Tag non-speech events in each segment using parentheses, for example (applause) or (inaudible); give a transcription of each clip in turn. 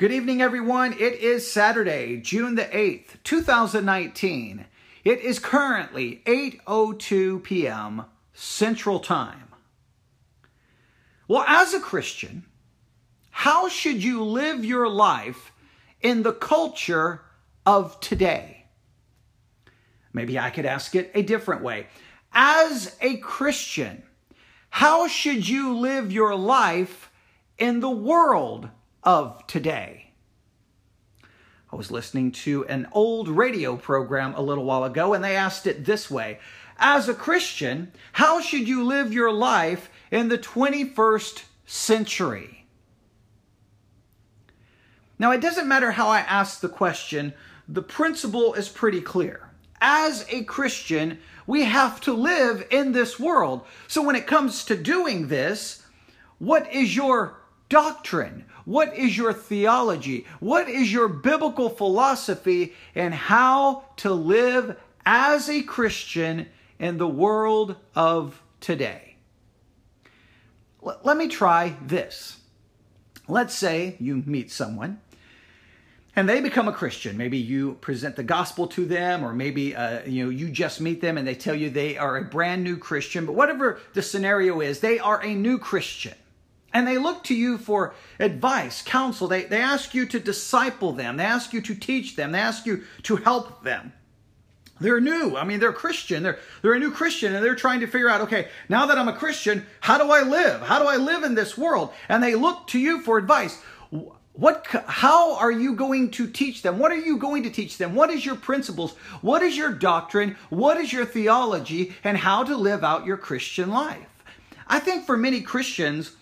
Good evening, everyone. It is Saturday, June the 8th, 2019. It is currently 8.02 p.m. Central Time. Well, as a Christian, how should you live your life in the culture of today? Maybe I could ask it a different way. As a Christian, how should you live your life in the world of today. I was listening to an old radio program a little while ago, and they asked it this way As a Christian, how should you live your life in the 21st century? Now, it doesn't matter how I ask the question, the principle is pretty clear. As a Christian, we have to live in this world. So, when it comes to doing this, what is your doctrine? What is your theology? What is your biblical philosophy and how to live as a Christian in the world of today? L- let me try this. Let's say you meet someone and they become a Christian. Maybe you present the gospel to them, or maybe uh, you know you just meet them and they tell you they are a brand new Christian. But whatever the scenario is, they are a new Christian. And they look to you for advice, counsel. They, they ask you to disciple them. They ask you to teach them. They ask you to help them. They're new. I mean, they're Christian. They're, they're a new Christian and they're trying to figure out, okay, now that I'm a Christian, how do I live? How do I live in this world? And they look to you for advice. What, how are you going to teach them? What are you going to teach them? What is your principles? What is your doctrine? What is your theology? And how to live out your Christian life? I think for many Christians,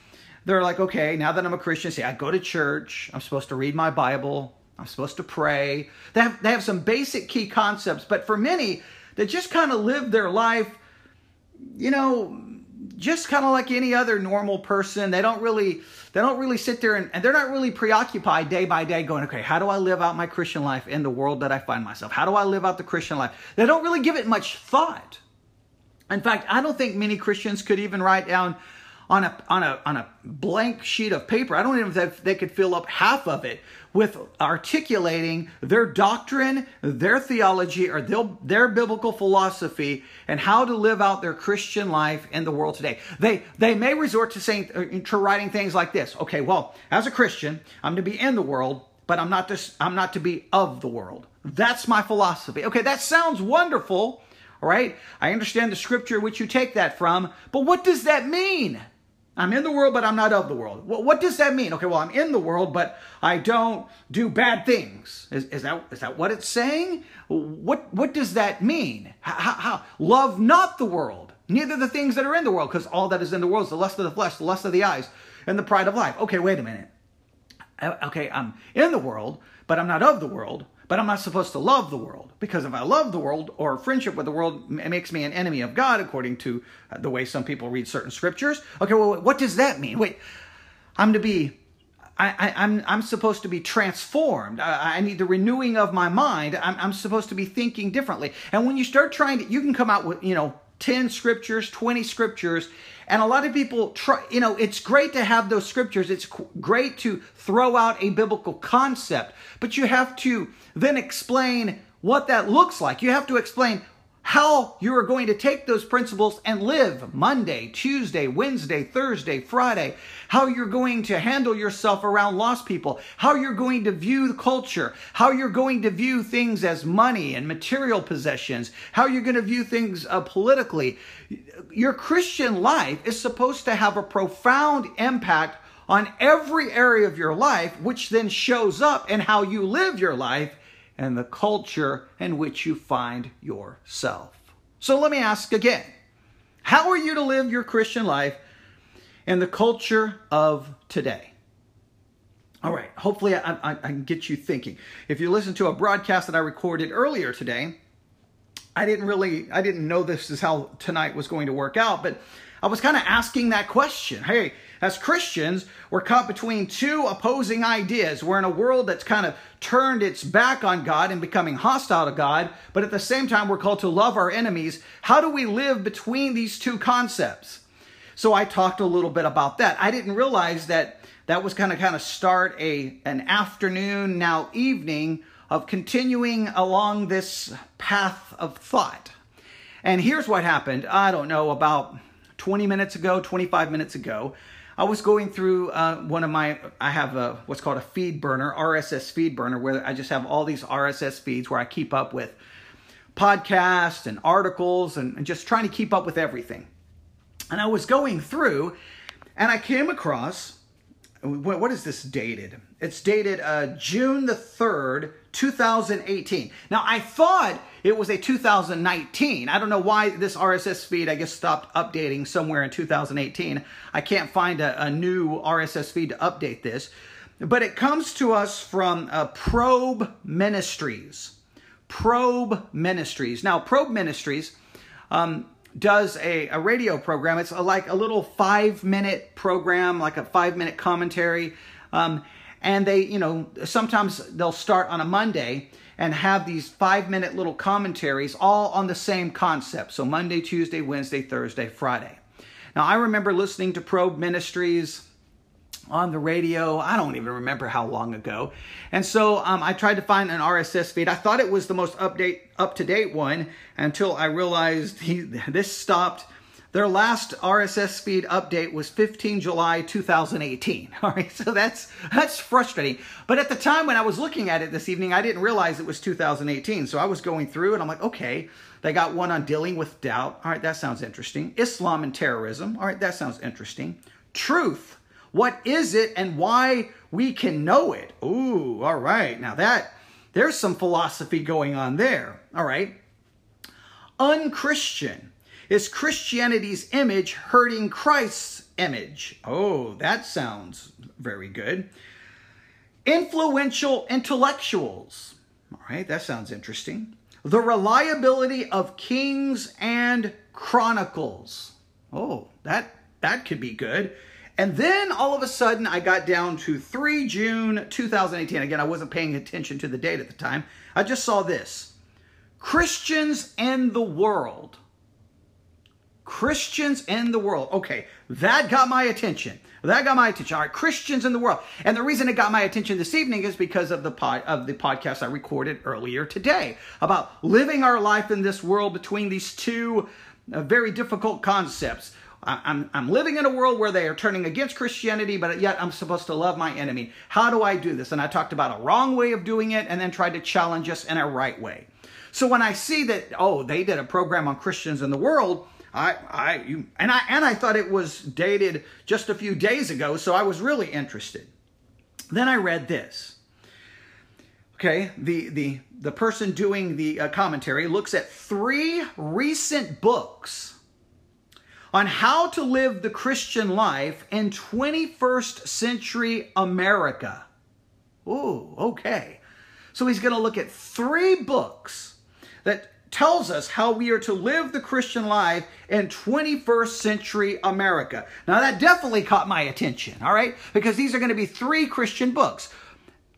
they're like, okay, now that I'm a Christian, see, I go to church, I'm supposed to read my Bible, I'm supposed to pray. They have, they have some basic key concepts, but for many, they just kind of live their life, you know, just kind of like any other normal person. They don't really, they don't really sit there and, and they're not really preoccupied day by day going, okay, how do I live out my Christian life in the world that I find myself? How do I live out the Christian life? They don't really give it much thought. In fact, I don't think many Christians could even write down on a on a on a blank sheet of paper. I don't even know if they could fill up half of it with articulating their doctrine, their theology, or their, their biblical philosophy, and how to live out their Christian life in the world today. They they may resort to saying uh, to writing things like this. Okay, well, as a Christian, I'm to be in the world, but I'm not to I'm not to be of the world. That's my philosophy. Okay, that sounds wonderful. All right, I understand the scripture which you take that from, but what does that mean? I'm in the world, but I'm not of the world. What does that mean? Okay, well, I'm in the world, but I don't do bad things. Is, is, that, is that what it's saying? What, what does that mean? How, how, love not the world, neither the things that are in the world, because all that is in the world is the lust of the flesh, the lust of the eyes, and the pride of life. Okay, wait a minute. Okay, I'm in the world, but I'm not of the world. But I'm not supposed to love the world because if I love the world or friendship with the world makes me an enemy of God, according to uh, the way some people read certain scriptures. Okay, well, what does that mean? Wait, I'm to be I, am I'm, I'm supposed to be transformed. I, I, need the renewing of my mind. I'm, I'm supposed to be thinking differently. And when you start trying to, you can come out with, you know, 10 scriptures, 20 scriptures, and a lot of people try, you know, it's great to have those scriptures. It's great to throw out a biblical concept, but you have to then explain what that looks like. You have to explain how you are going to take those principles and live Monday, Tuesday, Wednesday, Thursday, Friday, how you're going to handle yourself around lost people, how you're going to view culture, how you're going to view things as money and material possessions, how you're going to view things uh, politically. Your Christian life is supposed to have a profound impact on every area of your life, which then shows up in how you live your life and the culture in which you find yourself. So let me ask again how are you to live your Christian life in the culture of today? All right, hopefully I, I, I, can get you thinking. If you listen to a broadcast that I recorded earlier today, I didn't really, I didn't know this is how tonight was going to work out, but I was kind of asking that question. Hey, as Christians, we're caught between two opposing ideas. We're in a world that's kind of turned its back on God and becoming hostile to God, but at the same time, we're called to love our enemies. How do we live between these two concepts? So I talked a little bit about that. I didn't realize that that was going to kind of start a an afternoon, now evening of continuing along this path of thought. And here's what happened. I don't know, about 20 minutes ago, 25 minutes ago, I was going through uh, one of my, I have a, what's called a feed burner, RSS feed burner, where I just have all these RSS feeds where I keep up with podcasts and articles and, and just trying to keep up with everything. And I was going through and I came across what is this dated? It's dated uh, June the 3rd, 2018. Now, I thought it was a 2019. I don't know why this RSS feed, I guess, stopped updating somewhere in 2018. I can't find a, a new RSS feed to update this. But it comes to us from uh, Probe Ministries. Probe Ministries. Now, Probe Ministries um, does a, a radio program. It's a, like a little five minute program, like a five minute commentary. Um, and they, you know, sometimes they'll start on a Monday and have these five minute little commentaries all on the same concept. So Monday, Tuesday, Wednesday, Thursday, Friday. Now, I remember listening to Probe Ministries on the radio. I don't even remember how long ago. And so um, I tried to find an RSS feed. I thought it was the most update up to date one until I realized he, this stopped. Their last RSS feed update was 15 July 2018. (laughs) All right, so that's that's frustrating. But at the time when I was looking at it this evening, I didn't realize it was 2018. So I was going through and I'm like, okay, they got one on dealing with doubt. All right, that sounds interesting. Islam and terrorism. All right, that sounds interesting. Truth what is it and why we can know it? Ooh, all right. Now that, there's some philosophy going on there. All right. Unchristian. Is Christianity's image hurting Christ's image? Oh, that sounds very good. Influential intellectuals. All right, that sounds interesting. The reliability of kings and chronicles. Oh, that that could be good. And then all of a sudden, I got down to 3 June 2018. Again, I wasn't paying attention to the date at the time. I just saw this Christians and the world. Christians in the world. Okay, that got my attention. That got my attention. All right, Christians in the world. And the reason it got my attention this evening is because of the pod, of the podcast I recorded earlier today about living our life in this world between these two uh, very difficult concepts I'm, I'm living in a world where they are turning against Christianity, but yet I'm supposed to love my enemy. How do I do this? And I talked about a wrong way of doing it and then tried to challenge us in a right way. So when I see that, oh, they did a program on Christians in the world, I, I, you, and I, and I thought it was dated just a few days ago, so I was really interested. Then I read this. Okay, the the the person doing the uh, commentary looks at three recent books on how to live the Christian life in 21st century America. Ooh, okay. So he's going to look at three books that tells us how we are to live the Christian life in 21st century America. Now that definitely caught my attention, all right? Because these are going to be three Christian books.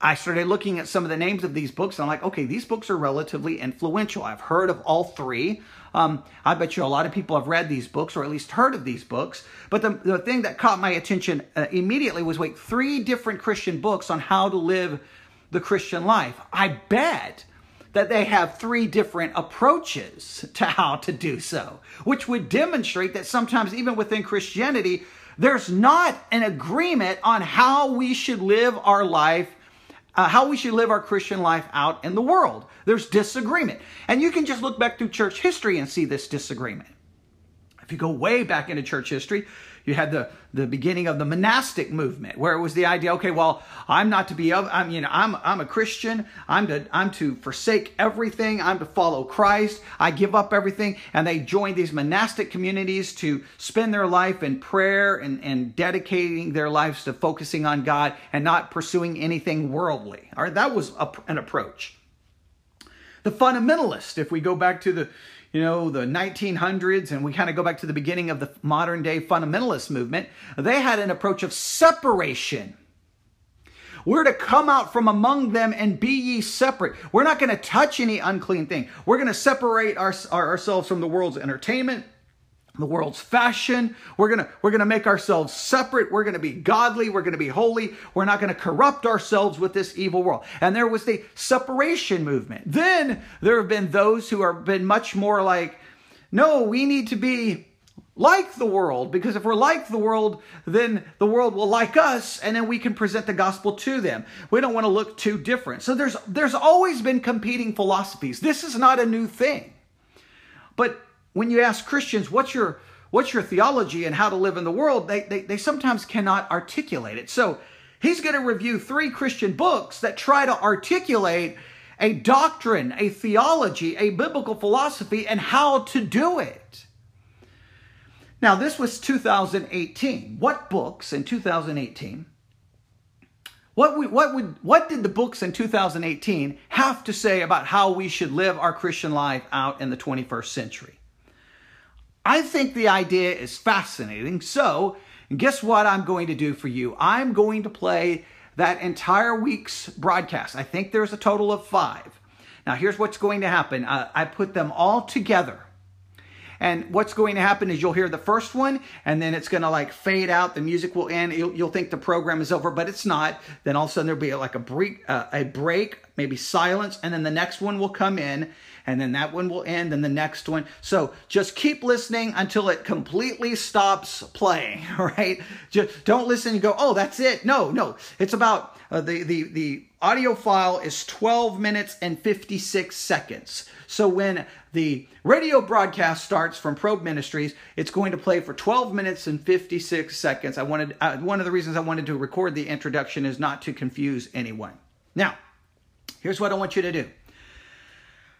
I started looking at some of the names of these books and I'm like, okay, these books are relatively influential. I've heard of all three. Um, I bet you a lot of people have read these books or at least heard of these books. But the, the thing that caught my attention uh, immediately was wait, three different Christian books on how to live the Christian life. I bet that they have three different approaches to how to do so, which would demonstrate that sometimes even within Christianity, there's not an agreement on how we should live our life uh, how we should live our Christian life out in the world. There's disagreement. And you can just look back through church history and see this disagreement. If you go way back into church history, you had the, the beginning of the monastic movement where it was the idea, okay, well, I'm not to be, I'm, you know, I'm, I'm a Christian. I'm to, I'm to forsake everything. I'm to follow Christ. I give up everything. And they joined these monastic communities to spend their life in prayer and, and dedicating their lives to focusing on God and not pursuing anything worldly. All right, that was a, an approach. The fundamentalist, if we go back to the you know, the 1900s, and we kind of go back to the beginning of the modern day fundamentalist movement, they had an approach of separation. We're to come out from among them and be ye separate. We're not going to touch any unclean thing. We're going to separate our, our, ourselves from the world's entertainment, the world's fashion. We're going to we're going to make ourselves separate. We're going to be godly, we're going to be holy. We're not going to corrupt ourselves with this evil world. And there was the separation movement. Then there have been those who have been much more like no, we need to be like the world because if we're like the world then the world will like us and then we can present the gospel to them we don't want to look too different so there's there's always been competing philosophies this is not a new thing but when you ask christians what's your what's your theology and how to live in the world they they, they sometimes cannot articulate it so he's going to review three christian books that try to articulate a doctrine a theology a biblical philosophy and how to do it now, this was 2018. What books in 2018? What, we, what, would, what did the books in 2018 have to say about how we should live our Christian life out in the 21st century? I think the idea is fascinating. So, guess what I'm going to do for you? I'm going to play that entire week's broadcast. I think there's a total of five. Now, here's what's going to happen uh, I put them all together and what's going to happen is you'll hear the first one and then it's going to like fade out. The music will end. You'll, you'll think the program is over, but it's not. Then all of a sudden there'll be like a break, uh, a break, maybe silence, and then the next one will come in and then that one will end and the next one. So just keep listening until it completely stops playing, (laughs) right? Just don't listen and go, oh, that's it. No, no. It's about uh, the, the, the audio file is 12 minutes and 56 seconds. So when the radio broadcast starts from Probe Ministries, it's going to play for 12 minutes and 56 seconds. I wanted uh, one of the reasons I wanted to record the introduction is not to confuse anyone. Now, here's what I want you to do.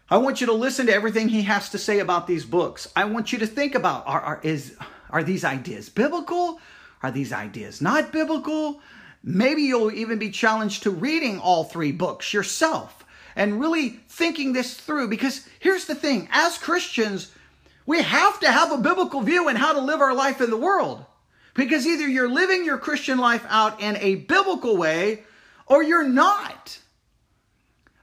I want you to listen to everything he has to say about these books. I want you to think about are, are, is, are these ideas biblical? Are these ideas not biblical? Maybe you'll even be challenged to reading all three books yourself and really thinking this through. Because here's the thing as Christians, we have to have a biblical view in how to live our life in the world. Because either you're living your Christian life out in a biblical way or you're not.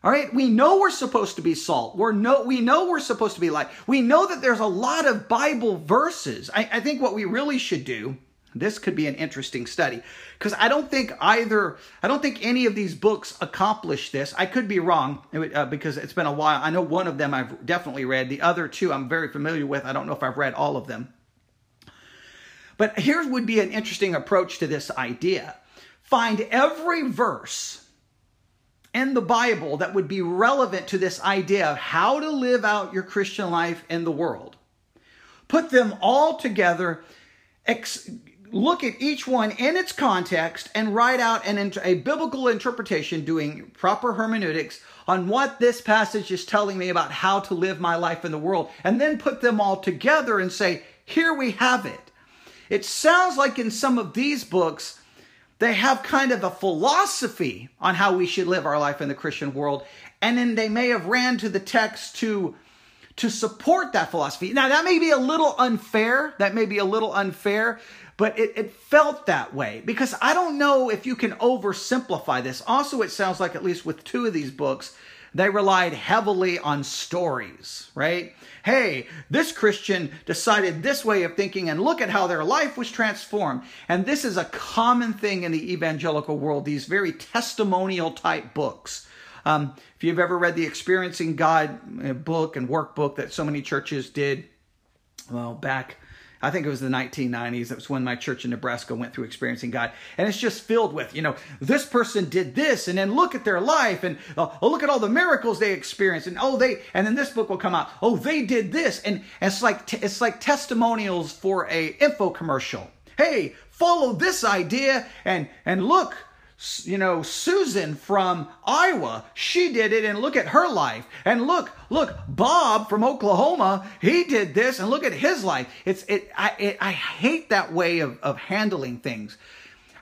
All right, we know we're supposed to be salt. We're no, we know we're supposed to be light. We know that there's a lot of Bible verses. I, I think what we really should do this could be an interesting study because I don't think either, I don't think any of these books accomplish this. I could be wrong uh, because it's been a while. I know one of them I've definitely read. The other two I'm very familiar with. I don't know if I've read all of them. But here would be an interesting approach to this idea. Find every verse in the Bible that would be relevant to this idea of how to live out your Christian life in the world. Put them all together, look at each one in its context and write out an, a biblical interpretation doing proper hermeneutics on what this passage is telling me about how to live my life in the world and then put them all together and say here we have it. It sounds like in some of these books they have kind of a philosophy on how we should live our life in the christian world and then they may have ran to the text to to support that philosophy now that may be a little unfair that may be a little unfair but it, it felt that way because I don't know if you can oversimplify this. Also, it sounds like, at least with two of these books, they relied heavily on stories, right? Hey, this Christian decided this way of thinking, and look at how their life was transformed. And this is a common thing in the evangelical world, these very testimonial type books. Um, if you've ever read the Experiencing God uh, book and workbook that so many churches did, well, back I think it was the 1990s. That was when my church in Nebraska went through experiencing God. And it's just filled with, you know, this person did this, and then look at their life, and oh, look at all the miracles they experienced, and oh, they, and then this book will come out. Oh, they did this, and, it's like it's like testimonials for a info commercial. Hey, follow this idea, and and look, you know, Susan from Iowa, she did it and look at her life. And look, look, Bob from Oklahoma, he did this and look at his life. It's, it, I, it, I hate that way of, of handling things.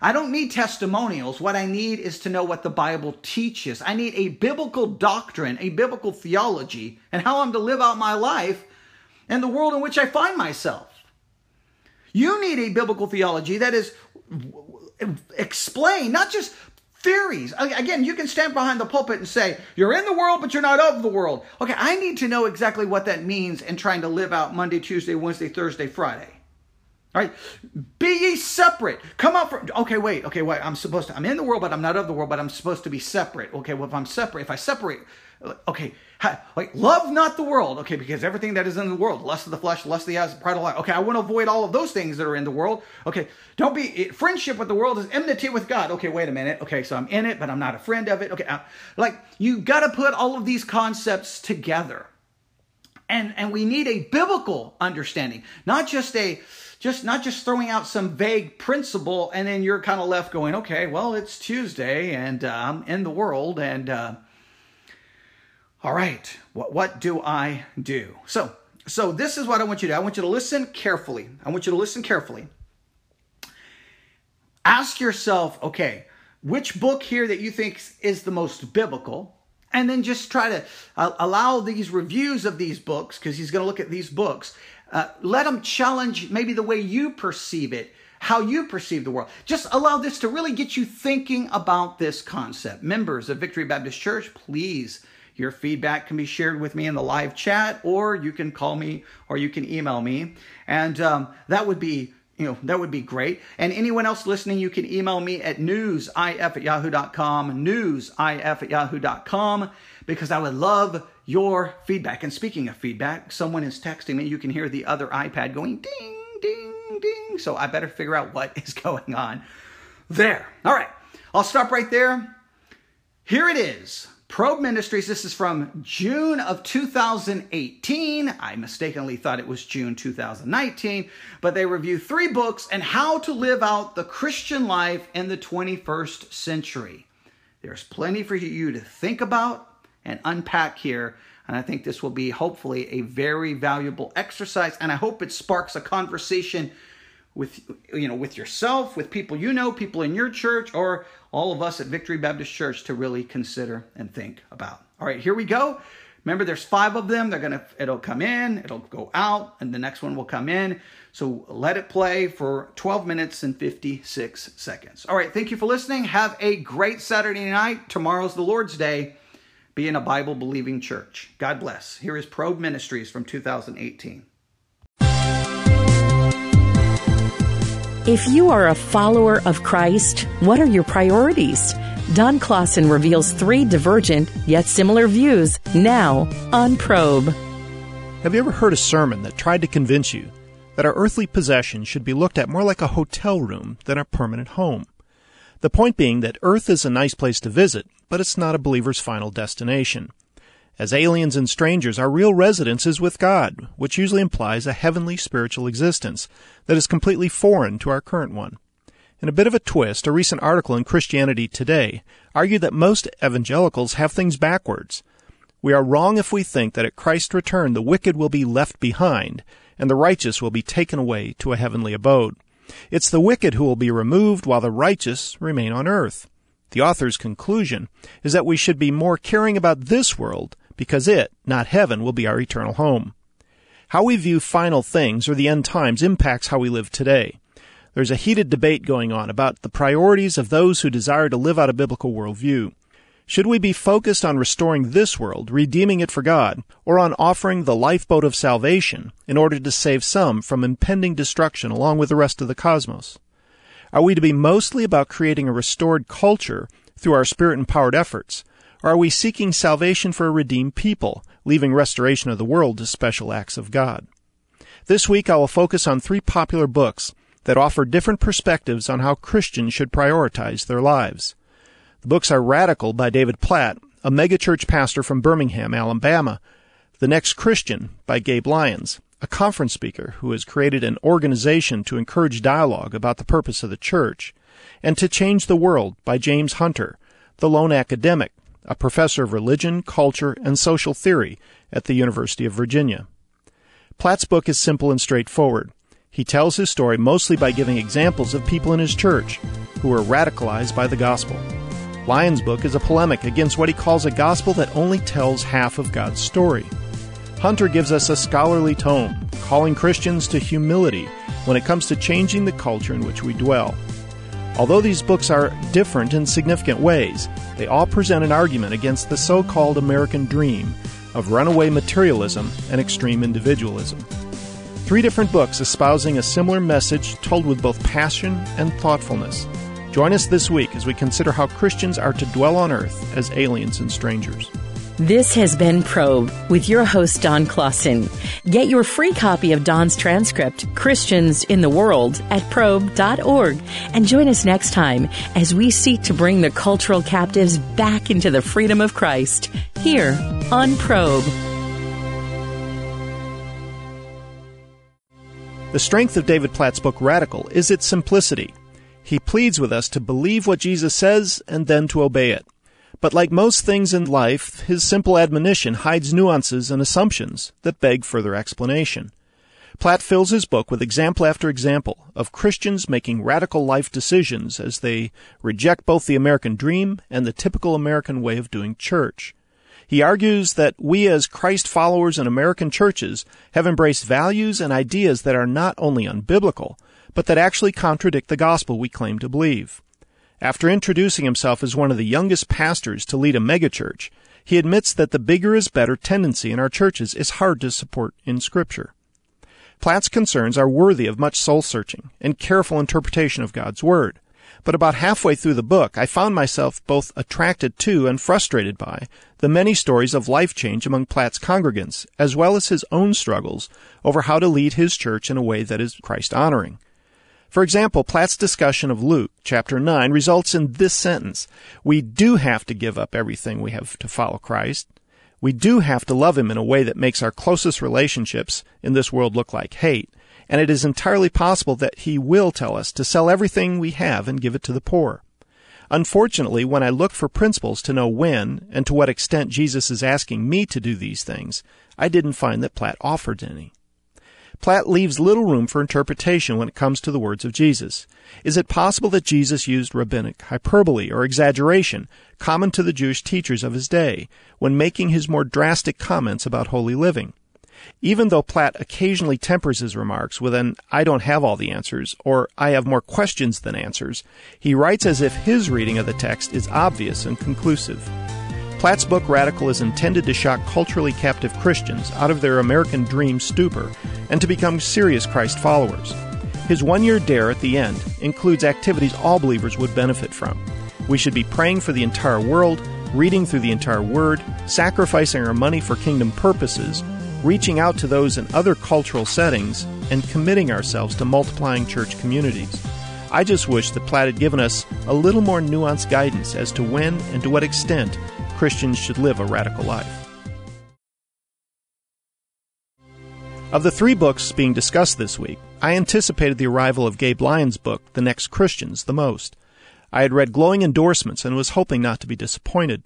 I don't need testimonials. What I need is to know what the Bible teaches. I need a biblical doctrine, a biblical theology, and how I'm to live out my life and the world in which I find myself. You need a biblical theology that is explain, not just theories. Again, you can stand behind the pulpit and say, you're in the world, but you're not of the world. Okay, I need to know exactly what that means in trying to live out Monday, Tuesday, Wednesday, Thursday, Friday. All right, be ye separate. Come out from. Okay, wait. Okay, wait. I'm supposed to. I'm in the world, but I'm not of the world. But I'm supposed to be separate. Okay, well, if I'm separate, if I separate, okay, like love not the world. Okay, because everything that is in the world, lust of the flesh, lust of the eyes, pride of life. Okay, I want to avoid all of those things that are in the world. Okay, don't be friendship with the world is enmity with God. Okay, wait a minute. Okay, so I'm in it, but I'm not a friend of it. Okay, I, like you got to put all of these concepts together, and and we need a biblical understanding, not just a just not just throwing out some vague principle and then you're kind of left going okay well it's tuesday and uh, i'm in the world and uh, all right what, what do i do? So so this is what i want you to do. I want you to listen carefully. I want you to listen carefully. Ask yourself okay which book here that you think is the most biblical? And then just try to uh, allow these reviews of these books because he's going to look at these books uh, let them challenge maybe the way you perceive it, how you perceive the world. Just allow this to really get you thinking about this concept. Members of Victory Baptist Church, please, your feedback can be shared with me in the live chat, or you can call me or you can email me. And um, that would be you know, that would be great. And anyone else listening, you can email me at newsif at yahoo.com, newsif at yahoo.com, because I would love your feedback. And speaking of feedback, someone is texting me. You can hear the other iPad going ding, ding, ding. So I better figure out what (laughs) is going on there. All right, I'll stop right there. Here it is. Probe Ministries, this is from June of 2018. I mistakenly thought it was June 2019, but they review three books and how to live out the Christian life in the 21st century. There's plenty for you to think about, and unpack here. And I think this will be hopefully a very valuable exercise. And I hope it sparks a conversation with you know with yourself, with people you know, people in your church, or all of us at Victory Baptist Church to really consider and think about. All right, here we go. Remember, there's five of them. They're gonna it'll come in, it'll go out, and the next one will come in. So let it play for 12 minutes and 56 seconds. All right, thank you for listening. Have a great Saturday night. Tomorrow's the Lord's Day be in a Bible believing church. God bless. Here is Probe Ministries from 2018. If you are a follower of Christ, what are your priorities? Don Closson reveals three divergent yet similar views now on Probe. Have you ever heard a sermon that tried to convince you that our earthly possessions should be looked at more like a hotel room than a permanent home? The point being that Earth is a nice place to visit, but it's not a believer's final destination. As aliens and strangers, our real residence is with God, which usually implies a heavenly spiritual existence that is completely foreign to our current one. In a bit of a twist, a recent article in Christianity Today argued that most evangelicals have things backwards. We are wrong if we think that at Christ's return the wicked will be left behind and the righteous will be taken away to a heavenly abode. It's the wicked who will be removed while the righteous remain on earth. The author's conclusion is that we should be more caring about this world because it, not heaven, will be our eternal home. How we view final things or the end times impacts how we live today. There's a heated debate going on about the priorities of those who desire to live out a biblical worldview. Should we be focused on restoring this world, redeeming it for God, or on offering the lifeboat of salvation in order to save some from impending destruction along with the rest of the cosmos? Are we to be mostly about creating a restored culture through our spirit empowered efforts? Are we seeking salvation for a redeemed people, leaving restoration of the world to special acts of God? This week I will focus on three popular books that offer different perspectives on how Christians should prioritize their lives. The books are Radical by David Platt, a megachurch pastor from Birmingham, Alabama, The Next Christian by Gabe Lyons, a conference speaker who has created an organization to encourage dialogue about the purpose of the church, and To Change the World by James Hunter, the lone academic, a professor of religion, culture, and social theory at the University of Virginia. Platt's book is simple and straightforward. He tells his story mostly by giving examples of people in his church who were radicalized by the gospel. Lyons' book is a polemic against what he calls a gospel that only tells half of God's story. Hunter gives us a scholarly tone, calling Christians to humility when it comes to changing the culture in which we dwell. Although these books are different in significant ways, they all present an argument against the so called American dream of runaway materialism and extreme individualism. Three different books espousing a similar message told with both passion and thoughtfulness. Join us this week as we consider how Christians are to dwell on earth as aliens and strangers. This has been Probe with your host, Don Closson. Get your free copy of Don's transcript, Christians in the World, at probe.org. And join us next time as we seek to bring the cultural captives back into the freedom of Christ here on Probe. The strength of David Platt's book Radical is its simplicity. He pleads with us to believe what Jesus says and then to obey it. But like most things in life, his simple admonition hides nuances and assumptions that beg further explanation. Platt fills his book with example after example of Christians making radical life decisions as they reject both the American dream and the typical American way of doing church. He argues that we as Christ followers in American churches have embraced values and ideas that are not only unbiblical, but that actually contradict the gospel we claim to believe. After introducing himself as one of the youngest pastors to lead a megachurch, he admits that the bigger is better tendency in our churches is hard to support in Scripture. Platt's concerns are worthy of much soul searching and careful interpretation of God's Word. But about halfway through the book, I found myself both attracted to and frustrated by the many stories of life change among Platt's congregants, as well as his own struggles over how to lead his church in a way that is Christ honoring. For example, Platt's discussion of Luke chapter 9 results in this sentence. We do have to give up everything we have to follow Christ. We do have to love Him in a way that makes our closest relationships in this world look like hate. And it is entirely possible that He will tell us to sell everything we have and give it to the poor. Unfortunately, when I looked for principles to know when and to what extent Jesus is asking me to do these things, I didn't find that Platt offered any. Platt leaves little room for interpretation when it comes to the words of Jesus. Is it possible that Jesus used rabbinic hyperbole or exaggeration, common to the Jewish teachers of his day, when making his more drastic comments about holy living? Even though Platt occasionally tempers his remarks with an I don't have all the answers or I have more questions than answers, he writes as if his reading of the text is obvious and conclusive. Platt's book Radical is intended to shock culturally captive Christians out of their American dream stupor and to become serious Christ followers. His one year dare at the end includes activities all believers would benefit from. We should be praying for the entire world, reading through the entire Word, sacrificing our money for kingdom purposes, reaching out to those in other cultural settings, and committing ourselves to multiplying church communities. I just wish that Platt had given us a little more nuanced guidance as to when and to what extent Christians should live a radical life. Of the three books being discussed this week, I anticipated the arrival of Gabe Lyons' book, The Next Christians, the most. I had read glowing endorsements and was hoping not to be disappointed.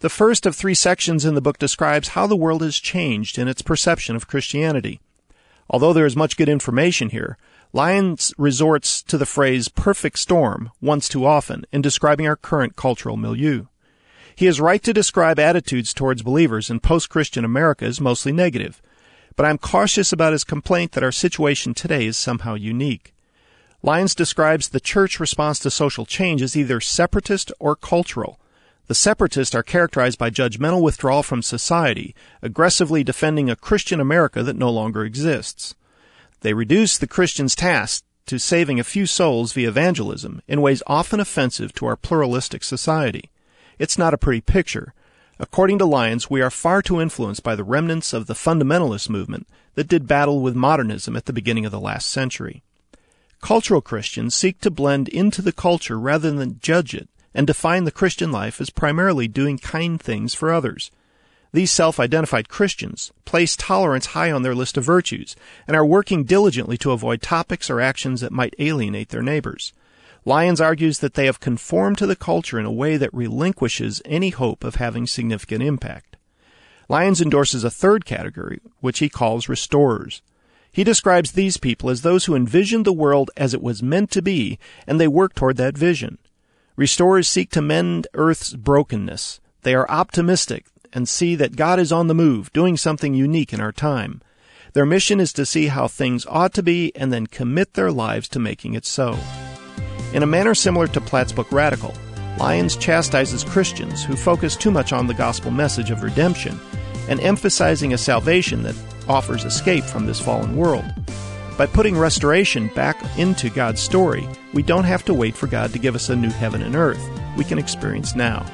The first of three sections in the book describes how the world has changed in its perception of Christianity. Although there is much good information here, Lyons resorts to the phrase perfect storm once too often in describing our current cultural milieu. He is right to describe attitudes towards believers in post Christian America as mostly negative, but I'm cautious about his complaint that our situation today is somehow unique. Lyons describes the church response to social change as either separatist or cultural. The separatists are characterized by judgmental withdrawal from society, aggressively defending a Christian America that no longer exists. They reduce the Christian's task to saving a few souls via evangelism in ways often offensive to our pluralistic society. It's not a pretty picture. According to Lyons, we are far too influenced by the remnants of the fundamentalist movement that did battle with modernism at the beginning of the last century. Cultural Christians seek to blend into the culture rather than judge it and define the Christian life as primarily doing kind things for others. These self-identified Christians place tolerance high on their list of virtues and are working diligently to avoid topics or actions that might alienate their neighbors. Lyons argues that they have conformed to the culture in a way that relinquishes any hope of having significant impact. Lyons endorses a third category, which he calls restorers. He describes these people as those who envisioned the world as it was meant to be, and they work toward that vision. Restorers seek to mend Earth's brokenness. They are optimistic and see that God is on the move, doing something unique in our time. Their mission is to see how things ought to be and then commit their lives to making it so. In a manner similar to Platt's book Radical, Lyons chastises Christians who focus too much on the gospel message of redemption and emphasizing a salvation that offers escape from this fallen world. By putting restoration back into God's story, we don't have to wait for God to give us a new heaven and earth. We can experience now.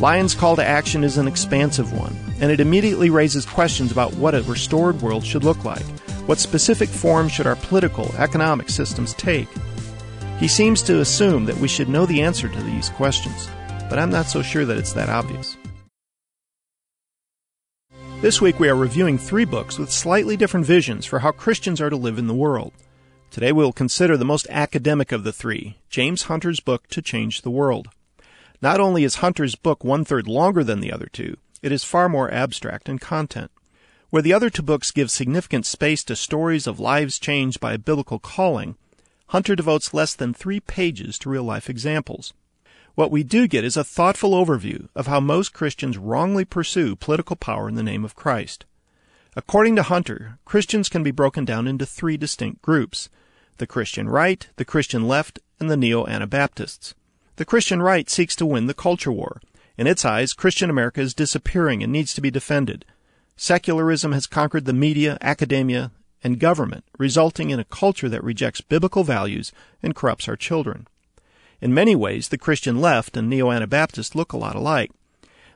Lyons' call to action is an expansive one, and it immediately raises questions about what a restored world should look like. What specific form should our political, economic systems take? He seems to assume that we should know the answer to these questions, but I'm not so sure that it's that obvious. This week we are reviewing three books with slightly different visions for how Christians are to live in the world. Today we will consider the most academic of the three, James Hunter's book To Change the World. Not only is Hunter's book one third longer than the other two, it is far more abstract in content. Where the other two books give significant space to stories of lives changed by a biblical calling, Hunter devotes less than three pages to real life examples. What we do get is a thoughtful overview of how most Christians wrongly pursue political power in the name of Christ. According to Hunter, Christians can be broken down into three distinct groups the Christian right, the Christian left, and the neo Anabaptists. The Christian right seeks to win the culture war. In its eyes, Christian America is disappearing and needs to be defended. Secularism has conquered the media, academia, and government, resulting in a culture that rejects biblical values and corrupts our children. In many ways, the Christian left and neo Anabaptists look a lot alike.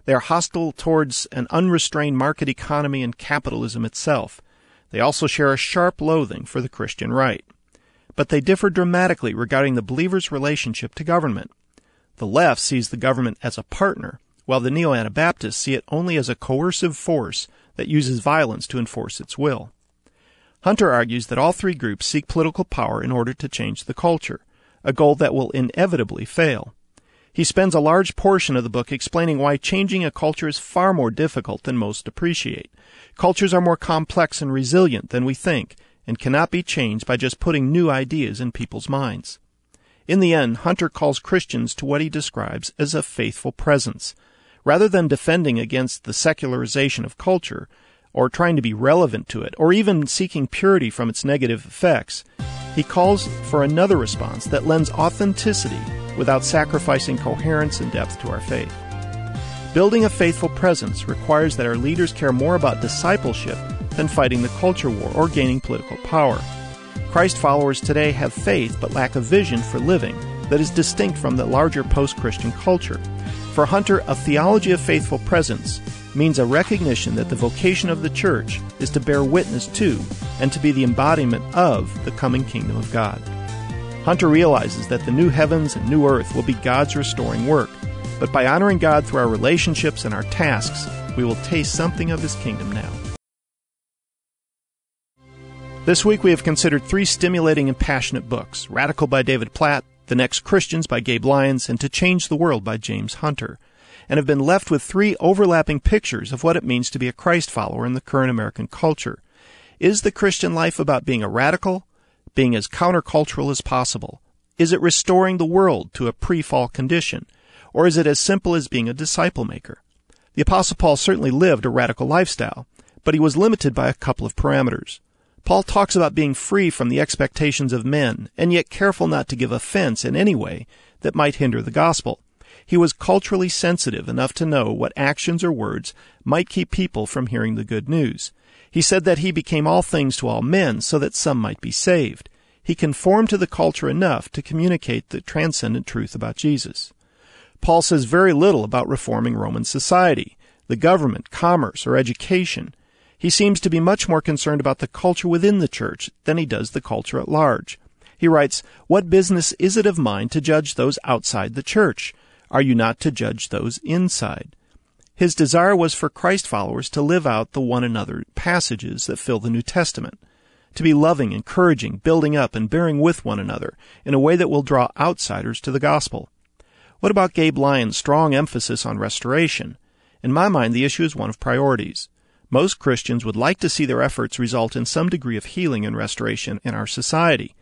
They are hostile towards an unrestrained market economy and capitalism itself. They also share a sharp loathing for the Christian right. But they differ dramatically regarding the believer's relationship to government. The left sees the government as a partner, while the neo Anabaptists see it only as a coercive force that uses violence to enforce its will. Hunter argues that all three groups seek political power in order to change the culture a goal that will inevitably fail. He spends a large portion of the book explaining why changing a culture is far more difficult than most appreciate. Cultures are more complex and resilient than we think, and cannot be changed by just putting new ideas in people's minds. In the end, Hunter calls Christians to what he describes as a faithful presence. Rather than defending against the secularization of culture, or trying to be relevant to it, or even seeking purity from its negative effects, he calls for another response that lends authenticity without sacrificing coherence and depth to our faith. Building a faithful presence requires that our leaders care more about discipleship than fighting the culture war or gaining political power. Christ followers today have faith but lack a vision for living that is distinct from the larger post Christian culture. For Hunter, a theology of faithful presence means a recognition that the vocation of the church is to bear witness to and to be the embodiment of the coming kingdom of God. Hunter realizes that the new heavens and new earth will be God's restoring work, but by honoring God through our relationships and our tasks, we will taste something of his kingdom now. This week we have considered three stimulating and passionate books Radical by David Platt, The Next Christians by Gabe Lyons, and To Change the World by James Hunter and have been left with three overlapping pictures of what it means to be a Christ follower in the current American culture. Is the Christian life about being a radical, being as countercultural as possible? Is it restoring the world to a pre fall condition? Or is it as simple as being a disciple maker? The Apostle Paul certainly lived a radical lifestyle, but he was limited by a couple of parameters. Paul talks about being free from the expectations of men, and yet careful not to give offense in any way that might hinder the gospel. He was culturally sensitive enough to know what actions or words might keep people from hearing the good news. He said that he became all things to all men so that some might be saved. He conformed to the culture enough to communicate the transcendent truth about Jesus. Paul says very little about reforming Roman society, the government, commerce, or education. He seems to be much more concerned about the culture within the church than he does the culture at large. He writes, What business is it of mine to judge those outside the church? Are you not to judge those inside? His desire was for Christ followers to live out the one another passages that fill the New Testament, to be loving, encouraging, building up, and bearing with one another in a way that will draw outsiders to the gospel. What about Gabe Lyons' strong emphasis on restoration? In my mind, the issue is one of priorities. Most Christians would like to see their efforts result in some degree of healing and restoration in our society.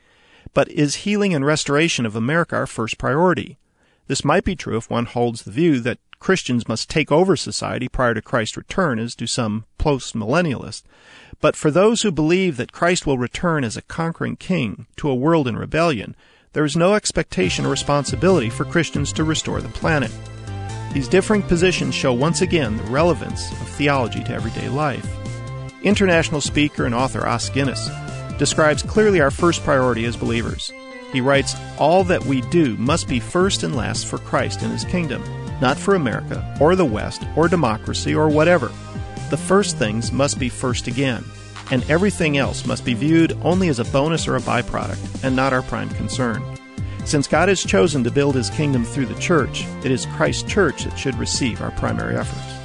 But is healing and restoration of America our first priority? This might be true if one holds the view that Christians must take over society prior to Christ's return, as do some post-millennialists. But for those who believe that Christ will return as a conquering king to a world in rebellion, there is no expectation or responsibility for Christians to restore the planet. These differing positions show once again the relevance of theology to everyday life. International speaker and author Os Guinness describes clearly our first priority as believers. He writes, All that we do must be first and last for Christ and His kingdom, not for America, or the West, or democracy, or whatever. The first things must be first again, and everything else must be viewed only as a bonus or a byproduct, and not our prime concern. Since God has chosen to build his kingdom through the church, it is Christ's church that should receive our primary efforts.